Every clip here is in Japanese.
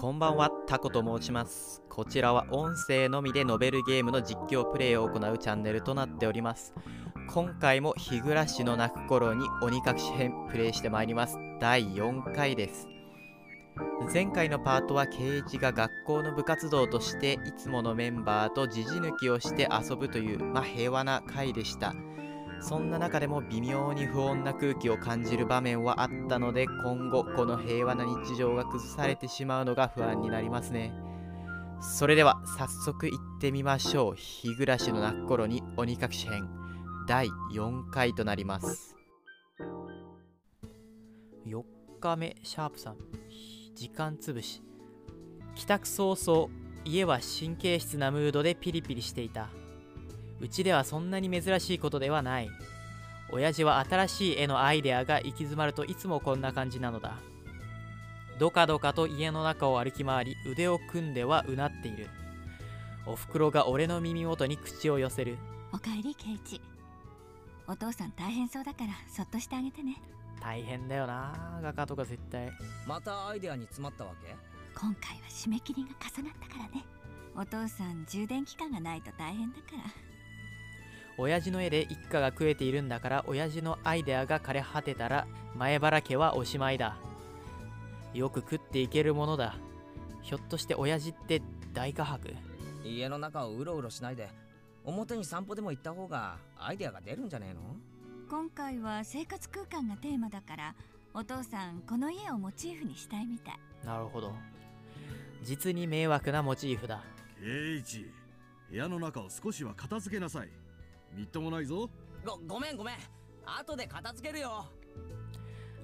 こんばんは、タコと申します。こちらは音声のみでノベルゲームの実況プレイを行うチャンネルとなっております。今回も日暮らしの泣く頃に鬼隠し編プレイしてまいります。第4回です。前回のパートは圭一が学校の部活動としていつものメンバーと時事抜きをして遊ぶという、まあ、平和な回でした。そんな中でも微妙に不穏な空気を感じる場面はあったので今後この平和な日常が崩されてしまうのが不安になりますね。それでは早速行ってみましょう。日暮らしの泣く頃に鬼隠し編。第4回となります。4日目シャープさん。時間つぶし。帰宅早々家は神経質なムードでピリピリしていた。うちではそんなに珍しいことではない。親父は新しい絵のアイデアが行き詰まるといつもこんな感じなのだ。どかどかと家の中を歩き回り腕を組んではうなっている。おふくろが俺の耳元に口を寄せる。おかえりケイチ。お父さん大変そうだからそっとしてあげてね。大変だよな画家とか絶対。またアイデアに詰まったわけ？今回は締め切りが重なったからね。お父さん充電期間がないと大変だから。親父の絵で一家が食えているんだから親父のアイデアが枯れ果てたら前原家はおしまいだ。よく食っていけるものだ。ひょっとして親父って大画伯家の中をうろうろしないで表に散歩でも行った方がアイデアが出るんじゃねえの？今回は生活空間がテーマだからお父さんこの家をモチーフにしたいみたい。なるほど。実に迷惑なモチーフだ。圭一部屋の中を少しは片付けなさい。みっともないぞ。ごごめんごめん。後で片付けるよ。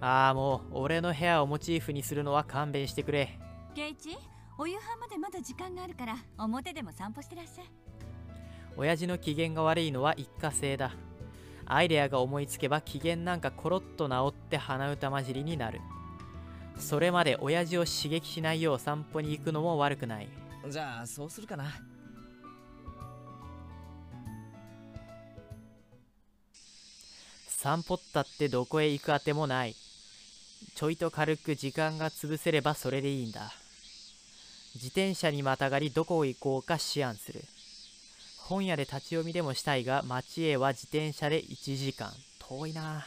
ああもう俺の部屋をモチーフにするのは勘弁してくれ。ケイチお夕飯までまだ時間があるから表でも散歩してらっしゃい。親父の機嫌が悪いのは一過性だアイデアが思いつけば機嫌なんかコロッと治って鼻歌混じりになる。それまで親父を刺激しないよう散歩に行くのも悪くない。じゃあそうするかな。散歩ったってどこへ行くあてもない。ちょいと軽く時間が潰せればそれでいいんだ。自転車にまたがりどこへ行こうか思案する本屋で立ち読みでもしたいが町へは自転車で1時間。遠いな。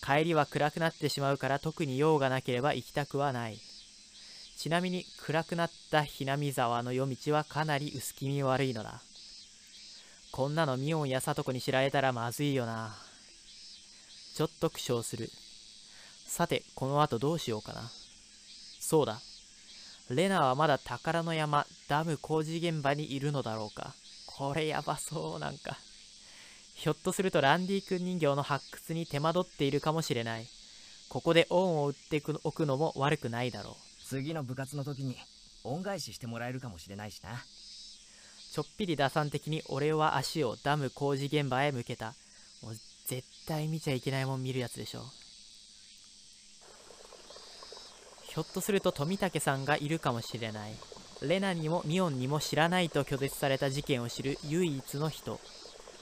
帰りは暗くなってしまうから特に用がなければ行きたくはない。ちなみに暗くなったひなみ沢の夜道はかなり薄気味悪いのだ。こんなのミオンやさとこに知られたらまずいよな。ちょっと苦笑する。さてこの後どうしようかな。そうだ。レナはまだ宝の山ダム工事現場にいるのだろうか。これやばそうなんか。ひょっとするとランディ君人形の発掘に手間取っているかもしれない。ここで恩を売っておくのも悪くないだろう。次の部活の時に恩返ししてもらえるかもしれないしな。ちょっぴり打算的に俺は足をダム工事現場へ向けた。もう絶対見ちゃいけないもん見るやつでしょ。ひょっとすると富武さんがいるかもしれないレナにもミオンにも知らないと拒絶された事件を知る唯一の人。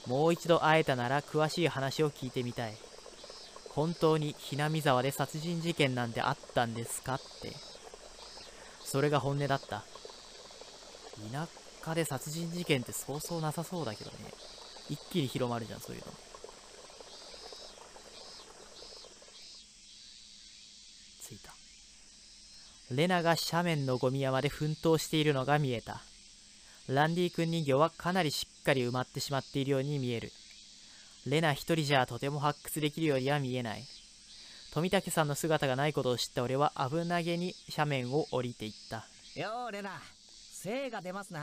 もう一度会えたなら詳しい話を聞いてみたい。本当にひなみ沢で殺人事件なんてあったんですかって。それが本音だった。田舎で殺人事件ってそうそうなさそうだけどね。一気に広まるじゃんそういうの着いたレナが斜面のゴミ山で奮闘しているのが見えた。ランディ君人形はかなりしっかり埋まってしまっているように見える。レナ一人じゃとても発掘できるようには見えない。富武さんの姿がないことを知った俺は危なげに斜面を降りていった。よーレナ。精が出ますな。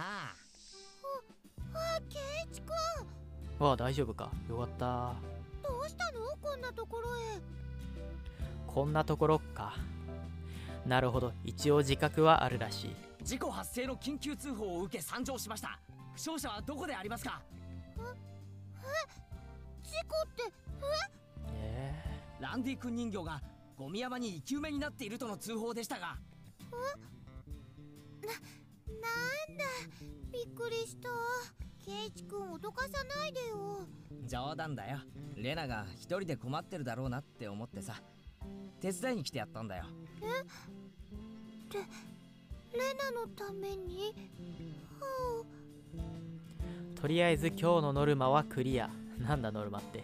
あケイチくんわあ大丈夫か。よかった。どうしたの？こんなところへ。こんなところかなるほど。一応自覚はあるらしい。事故発生の緊急通報を受け参上しました。負傷者はどこでありますか？事故ってえランディ君人形がゴミ山に生き埋めになっているとの通報でしたが。なんだ。びっくりした。ケイチくん脅かさないでよ。冗談だよ。レナが一人で困ってるだろうなって思ってさ手伝いに来てやったんだよ。レナのために？はとりあえず今日のノルマはクリア。なんだノルマって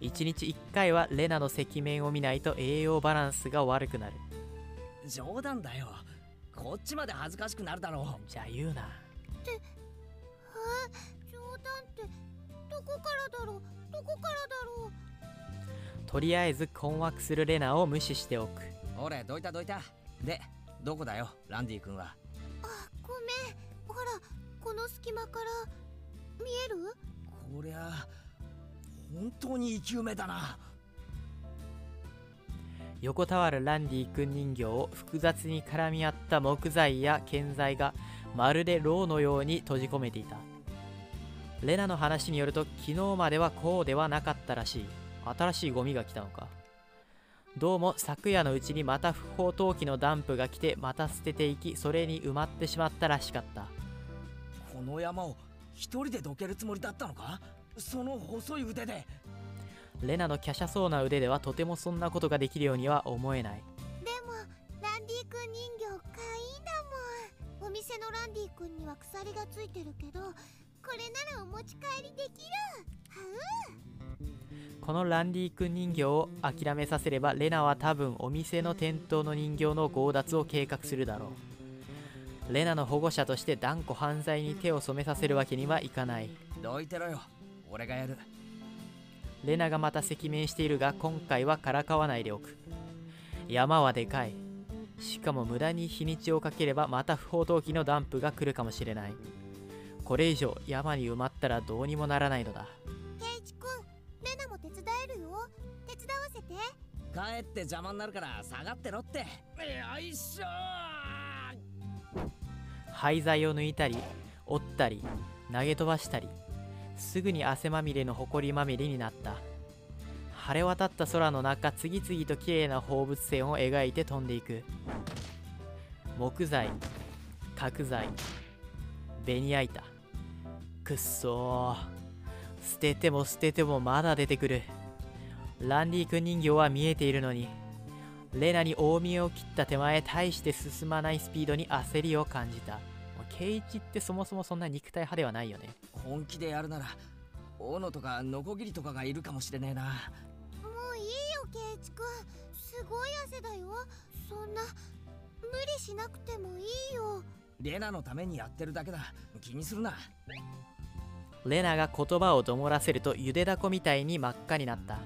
？1日1回はレナの赤面を見ないと栄養バランスが悪くなる。冗談だよ。こっちまで恥ずかしくなるだろじゃあ言うな。あ冗談ってどこからだろう？どこからだろう？とりあえず困惑するレナを無視しておく。う俺どいたどいた。でどこだよランディ君は？あごめん。ほらこの隙間から見える？こりゃ本当に生き埋めだな。横たわるランディ君人形を複雑に絡み合った木材や建材がまるで牢のように閉じ込めていた。レナの話によると昨日まではこうではなかったらしい新しいゴミが来たのか。どうも昨夜のうちにまた不法投棄のダンプが来てまた捨てていきそれに埋まってしまったらしかった。この山を一人でどけるつもりだったのか？その細い腕で。レナの華奢そうな腕ではとてもそんなことができるようには思えない。でもランディ君人形かいいんだもん。お店のランディ君には鎖がついてるけどこれならお持ち帰りできる。はこのランディ君人形を諦めさせればレナは多分お店の店頭の人形の強奪を計画するだろう。レナの保護者として断固犯罪に手を染めさせるわけにはいかない。どいてろよ。俺がやる。レナがまた赤面しているが今回はからかわないでおく。山はでかい。しかも無駄に日にちをかければまた不法投棄のダンプが来るかもしれない。これ以上山に埋まったらどうにもならないのだ帰って邪魔になるから下がってろって。よいしょ廃材を抜いたり折ったり投げ飛ばしたりすぐに汗まみれの埃まみれになった。晴れ渡った空の中次々と綺麗な放物線を描いて飛んでいく。木材角材ベニヤ板くっそー。捨てても捨ててもまだ出てくる。ランディ君人形は見えているのにレナに大見えを切った手前大して進まないスピードに焦りを感じた。ケイチってそもそもそんな肉体派ではないよね。本気でやるなら斧とかノコギリとかがいるかもしれねえな。もういいよケイチ君すごい汗だよ。そんな無理しなくてもいいよ。レナのためにやってるだけだ。気にするな。レナが言葉をどもらせるとゆでだこみたいに真っ赤になった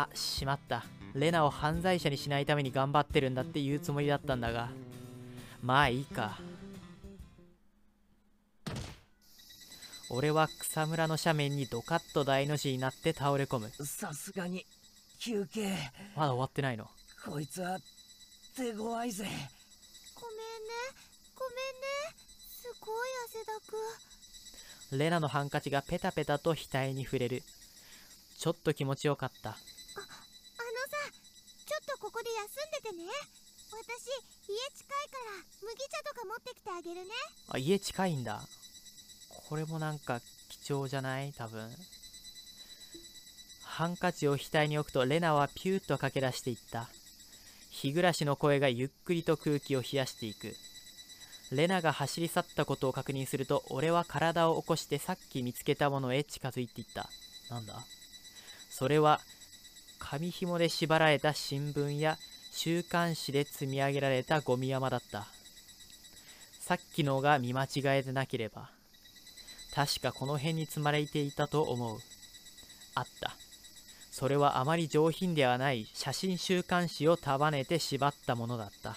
あしまった。レナを犯罪者にしないために頑張ってるんだって言うつもりだったんだが。まあいいか。俺は草むらの斜面にドカッと大の字になって倒れ込む。さすがに休憩。まだ終わってないの？こいつは手強いぜ。ごめんね。ごめんね。すごい汗だく。レナのハンカチがペタペタと額に触れる。ちょっと気持ちよかった休んでてね。私家近いから麦茶とか持ってきてあげるね。あ家近いんだ。これもなんか貴重じゃない？多分。ハンカチを額に置くとレナはピューッと駆け出していった。日暮らしの声がゆっくりと空気を冷やしていく。レナが走り去ったことを確認すると俺は体を起こしてさっき見つけたものへ近づいていった。なんだ？それは紙紐で縛られた新聞や週刊誌で積み上げられたゴミ山だった。さっきのが見間違えでなければ確かこの辺に積まれていたと思う。あった。それはあまり上品ではない写真週刊誌を束ねて縛ったものだった。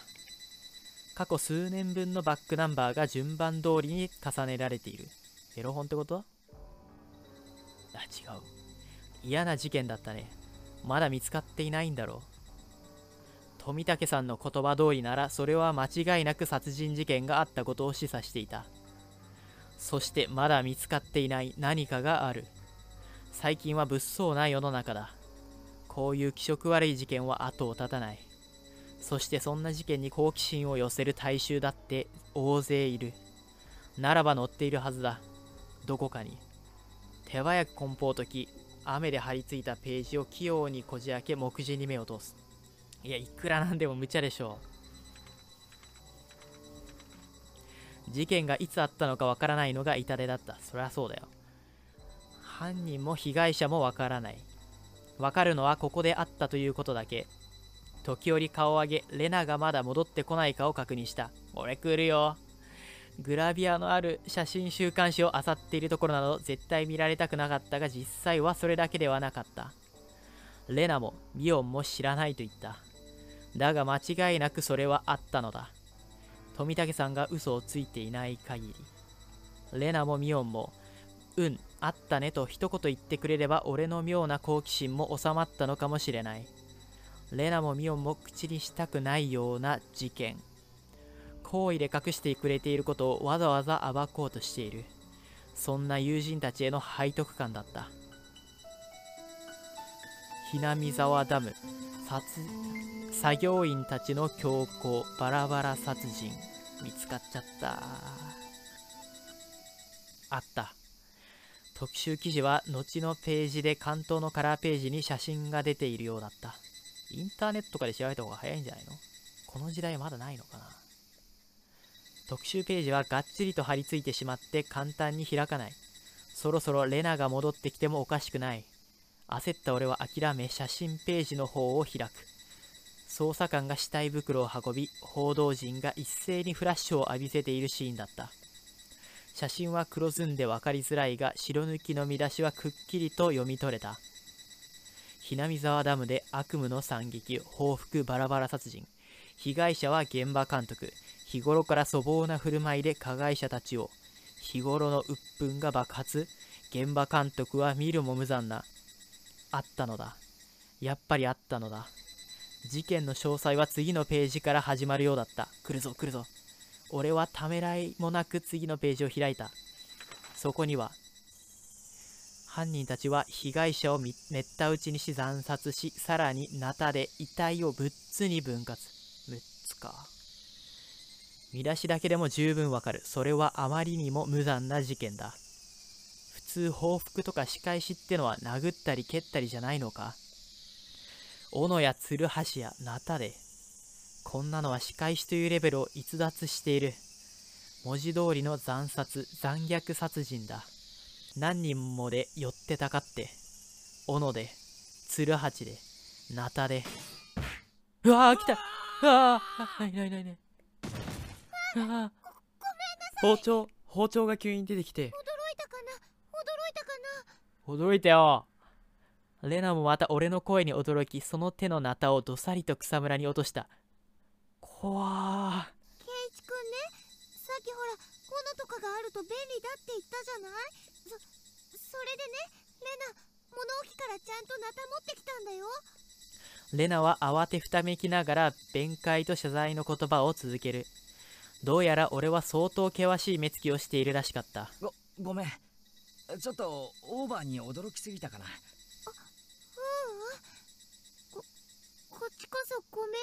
過去数年分のバックナンバーが順番通りに重ねられている。エロ本ってこと？あ違う。嫌な事件だったね。まだ見つかっていないんだろう。富武さんの言葉通りならそれは間違いなく殺人事件があったことを示唆していた。そしてまだ見つかっていない何かがある。最近は物騒な世の中だ。こういう気色悪い事件は後を絶たない。そしてそんな事件に好奇心を寄せる大衆だって大勢いる。ならば乗っているはずだ。どこかに。手早く梱包を解き雨で張り付いたページを器用にこじ開け目次に目を通す。いやいくらなんでも無茶でしょう。事件がいつあったのかわからないのが痛手だった。そりゃそうだよ。犯人も被害者もわからない。わかるのはここであったということだけ。時折顔を上げレナがまだ戻ってこないかを確認した。俺来るよ。グラビアのある写真週刊誌を漁っているところなど絶対見られたくなかったが実際はそれだけではなかった。レナもミオンも知らないと言った。だが間違いなくそれはあったのだ。富武さんが嘘をついていない限り。レナもミオンもうんあったねと一言言ってくれれば俺の妙な好奇心も収まったのかもしれない。レナもミオンも口にしたくないような事件。好意で隠してくれていることをわざわざ暴こうとしている。そんな友人たちへの背徳感だった。ひなみ沢ダム殺作業員たちの強行バラバラ殺人見つかっちゃった。あった。特集記事は後のページで関東のカラーページに写真が出ているようだった。インターネットとかで調べた方が早いんじゃないの？この時代まだないのかな？特集ページはがっちりと貼り付いてしまって簡単に開かない。そろそろレナが戻ってきてもおかしくない。焦った俺は諦め写真ページの方を開く。捜査官が死体袋を運び報道陣が一斉にフラッシュを浴びせているシーンだった。写真は黒ずんで分かりづらいが白抜きの見出しはくっきりと読み取れた。ひなみ沢ダムで悪夢の惨劇報復バラバラ殺人。被害者は現場監督。日頃から粗暴な振る舞いで加害者たちを日頃の鬱憤が爆発。現場監督は見るも無残なあったのだ。やっぱりあったのだ。事件の詳細は次のページから始まるようだった。来るぞ来るぞ。俺はためらいもなく次のページを開いた。そこには犯人たちは被害者をめった打ちにし惨殺しさらにナタで遺体を6つに分割。6つか。見出しだけでも十分わかる。それはあまりにも無残な事件だ。普通報復とか仕返しってのは殴ったり蹴ったりじゃないのか。斧やつるはしやナタで。こんなのは仕返しというレベルを逸脱している。文字通りの惨殺残虐殺人だ。何人もで寄ってたかって。斧でつるはちでナタで。うわー来た。うわーないないない。ないあ包丁包丁が急に出てきて。驚いたかな？驚いたかな？驚いたよ。レナもまた俺の声に驚きその手のナタをどさりと草むらに落とした。怖ー。ケイチくんねさっきほら斧とかがあると便利だって言ったじゃない？そそれでねレナ物置からちゃんとナタ持ってきたんだよ。レナは慌てふためきながら弁解と謝罪の言葉を続けるどうやら俺は相当険しい目つきをしているらしかった。ごごめん。ちょっとオーバーに驚きすぎたかな。ううん。ここっちこそごめんね。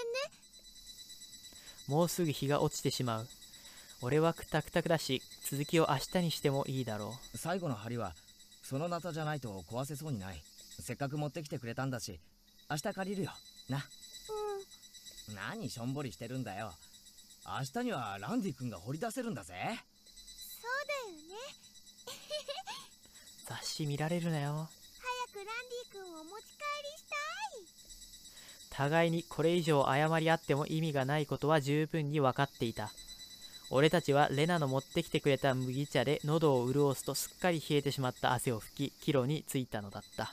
もうすぐ日が落ちてしまう。俺はくたくたくだし続きを明日にしてもいいだろ最後の針はそのナタじゃないと壊せそうにない。せっかく持ってきてくれたんだし明日借りるよ。な。うん。何しょんぼりしてるんだよ明日にはランディ君が掘り出せるんだぜ。そうだよね。雑誌見られるなよ。早くランディ君をお持ち帰りした互いにこれ以上謝り合っても意味がないことは十分に分かっていた。俺たちはレナの持ってきてくれた麦茶で喉を潤すとすっかり冷えてしまった汗を拭き帰路に着いたのだった。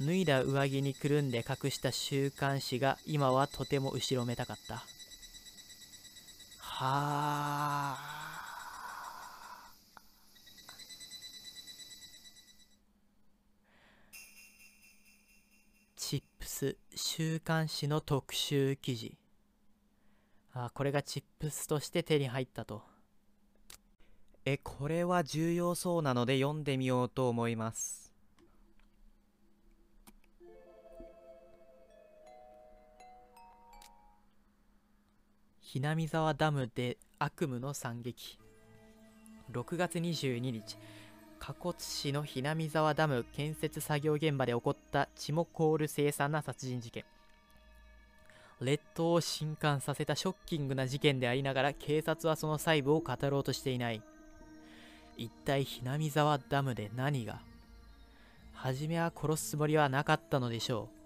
脱いだ上着にくるんで隠した週刊誌が今はとても後ろめたかったはあ。チップス週刊誌の特集記事。あこれがチップスとして手に入ったと。えこれは重要そうなので読んでみようと思います。ひなみ沢ダムで悪夢の惨劇。6月22日加古市のひなみ沢ダム建設作業現場で起こったチモコール凄惨な殺人事件。列島を震撼させたショッキングな事件でありながら警察はその細部を語ろうとしていない。一体ひなみ沢ダムで何が？初めは殺すつもりはなかったのでしょう。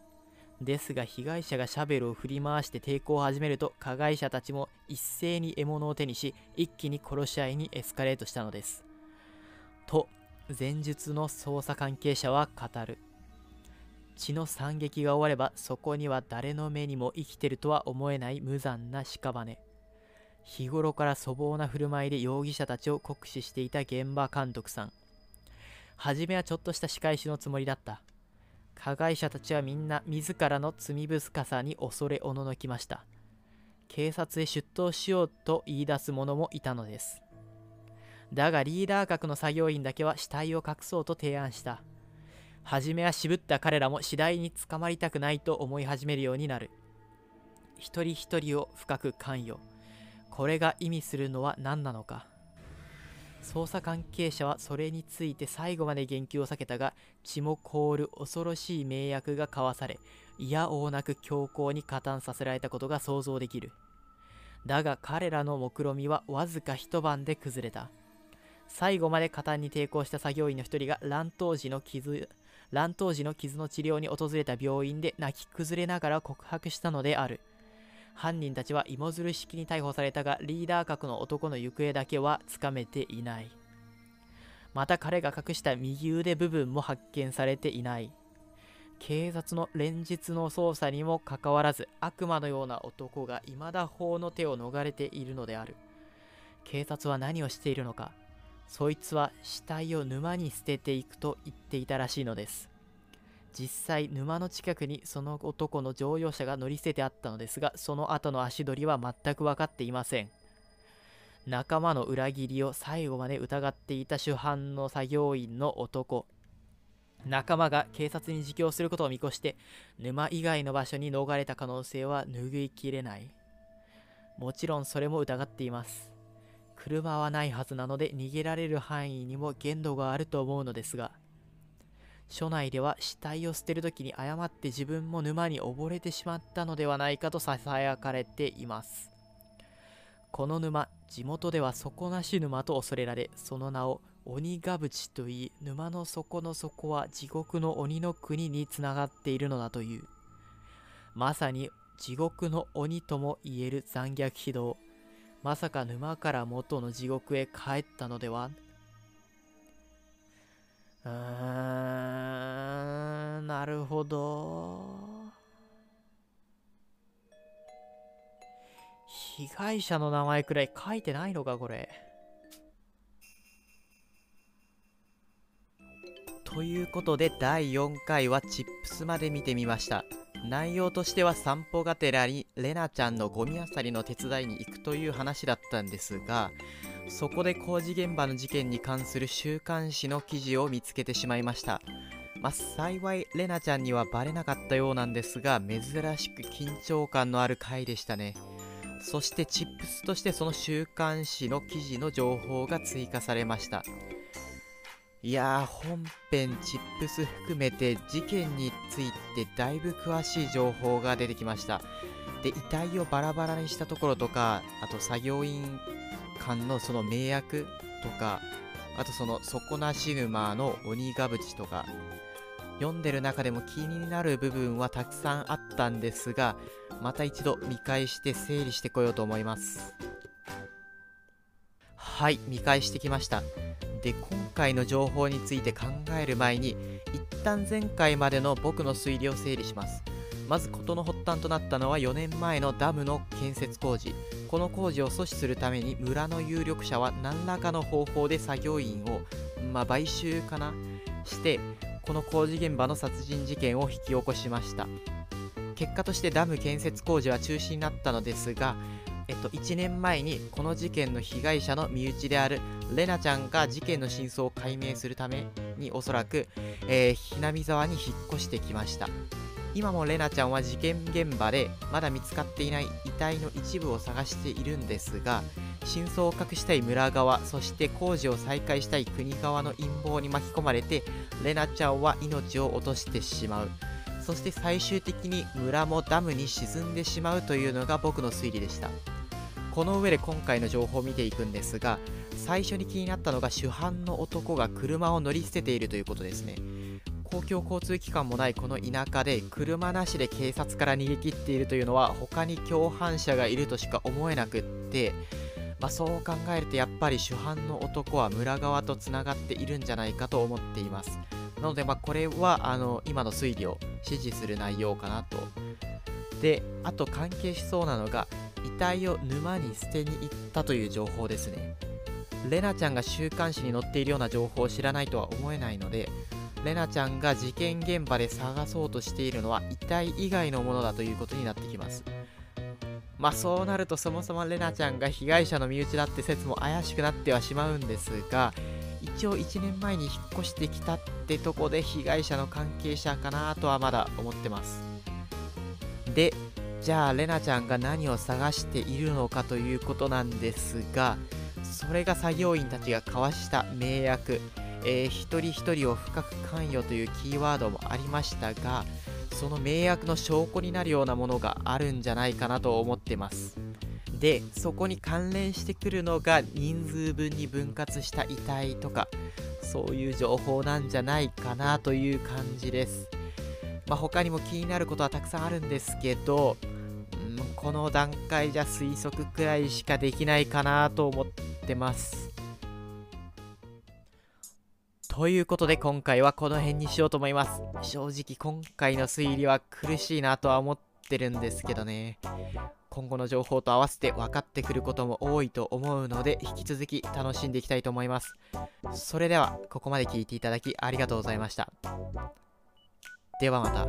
ですが被害者がシャベルを振り回して抵抗を始めると加害者たちも一斉に獲物を手にし一気に殺し合いにエスカレートしたのです。と前述の捜査関係者は語る。血の惨劇が終わればそこには誰の目にも生きてるとは思えない無残な屍。日頃から粗暴な振る舞いで容疑者たちを酷使していた現場監督さん。初めはちょっとした仕返しのつもりだった。加害者たちはみんな自らの罪深さに恐れおののきました。警察へ出頭しようと言い出す者もいたのです。だがリーダー格の作業員だけは死体を隠そうと提案した。初めは渋った彼らも次第に捕まりたくないと思い始めるようになる。一人一人を深く関与。これが意味するのは何なのか。捜査関係者はそれについて最後まで言及を避けたが血も凍る恐ろしい名約が交わされいやおうなく強行に加担させられたことが想像できる。だが彼らの目論見みはわずか一晩で崩れた。最後まで加担に抵抗した作業員の一人が乱闘時の傷乱闘時の傷の治療に訪れた病院で泣き崩れながら告白したのである。犯人たちは芋づる式に逮捕されたがリーダー格の男の行方だけはつかめていない。また彼が隠した右腕部分も発見されていない。警察の連日の捜査にもかかわらず悪魔のような男が未だ法の手を逃れているのである。警察は何をしているのか。そいつは死体を沼に捨てていくと言っていたらしいのです。実際沼の近くにその男の乗用車が乗り捨ててあったのですがその後の足取りは全く分かっていません。仲間の裏切りを最後まで疑っていた主犯の作業員の男。仲間が警察に自供することを見越して沼以外の場所に逃れた可能性は拭いきれない。もちろんそれも疑っています。車はないはずなので逃げられる範囲にも限度があると思うのですが署内では死体を捨てるときに誤って自分も沼に溺れてしまったのではないかとささやかれています。この沼地元では底なし沼と恐れられその名を鬼ヶ淵といい沼の底の底は地獄の鬼の国につながっているのだという。まさに地獄の鬼とも言える残虐非道。まさか沼から元の地獄へ帰ったのではうーんなるほど。被害者の名前くらい書いてないのかこれ。ということで第4回はチップスまで見てみました。内容としては散歩がてらにレナちゃんのゴミ漁りの手伝いに行くという話だったんですがそこで工事現場の事件に関する週刊誌の記事を見つけてしまいました。まあ、幸いレナちゃんにはバレなかったようなんですが珍しく緊張感のある回でしたね。そしてチップスとしてその週刊誌の記事の情報が追加されました。いやー本編チップス含めて事件についてだいぶ詳しい情報が出てきました。で遺体をバラバラにしたところとかあと作業員間のその迷約とかあとその底なし沼の鬼ヶ淵とか読んでる中でも気になる部分はたくさんあったんですがまた一度見返して整理してこようと思います。はい見返してきました。で今回の情報について考える前に一旦前回までの僕の推理を整理します。まず事の発端となったのは4年前のダムの建設工事。この工事を阻止するために村の有力者は何らかの方法で作業員を、まあ、買収かな？してこの工事現場の殺人事件を引き起こしました。結果としてダム建設工事は中止になったのですがえっと、1年前にこの事件の被害者の身内であるレナちゃんが事件の真相を解明するためにおそらく、えー、ひなみ沢に引っ越してきました。今もレナちゃんは事件現場でまだ見つかっていない遺体の一部を探しているんですが真相を隠したい村側そして工事を再開したい国側の陰謀に巻き込まれてレナちゃんは命を落としてしまう。そして最終的に村もダムに沈んでしまうというのが僕の推理でした。この上で今回の情報を見ていくんですが最初に気になったのが主犯の男が車を乗り捨てているということですね。公共交通機関もないこの田舎で車なしで警察から逃げ切っているというのは他に共犯者がいるとしか思えなくってまあ、そう考えるとやっぱり主犯の男は村側とつながっているんじゃないかと思っています。なのでまあこれはあの今の推理を支持する内容かなと。であと関係しそうなのが遺体を沼に捨てに行ったという情報ですね。レナちゃんが週刊誌に載っているような情報を知らないとは思えないのでレナちゃんが事件現場で探そうとしているのは遺体以外のものだということになってきます。まあそうなるとそもそもレナちゃんが被害者の身内だって説も怪しくなってはしまうんですが一応1年前に引っ越してきたってとこで被害者の関係者かなとはまだ思ってます。でじゃあレナちゃんが何を探しているのかということなんですがそれが作業員たちが交わした名約えー、一人一人を深く関与というキーワードもありましたがその迷惑の証拠になるようなものがあるんじゃないかなと思ってます。でそこに関連してくるのが人数分に分割した遺体とかそういう情報なんじゃないかなという感じです。まあ、他にも気になることはたくさんあるんですけど、うん、この段階じゃ推測くらいしかできないかなと思ってます。ということで今回はこの辺にしようと思います。正直今回の推理は苦しいなとは思ってるんですけどね。今後の情報と合わせて分かってくることも多いと思うので引き続き楽しんでいきたいと思います。それではここまで聞いていただきありがとうございました。ではまた。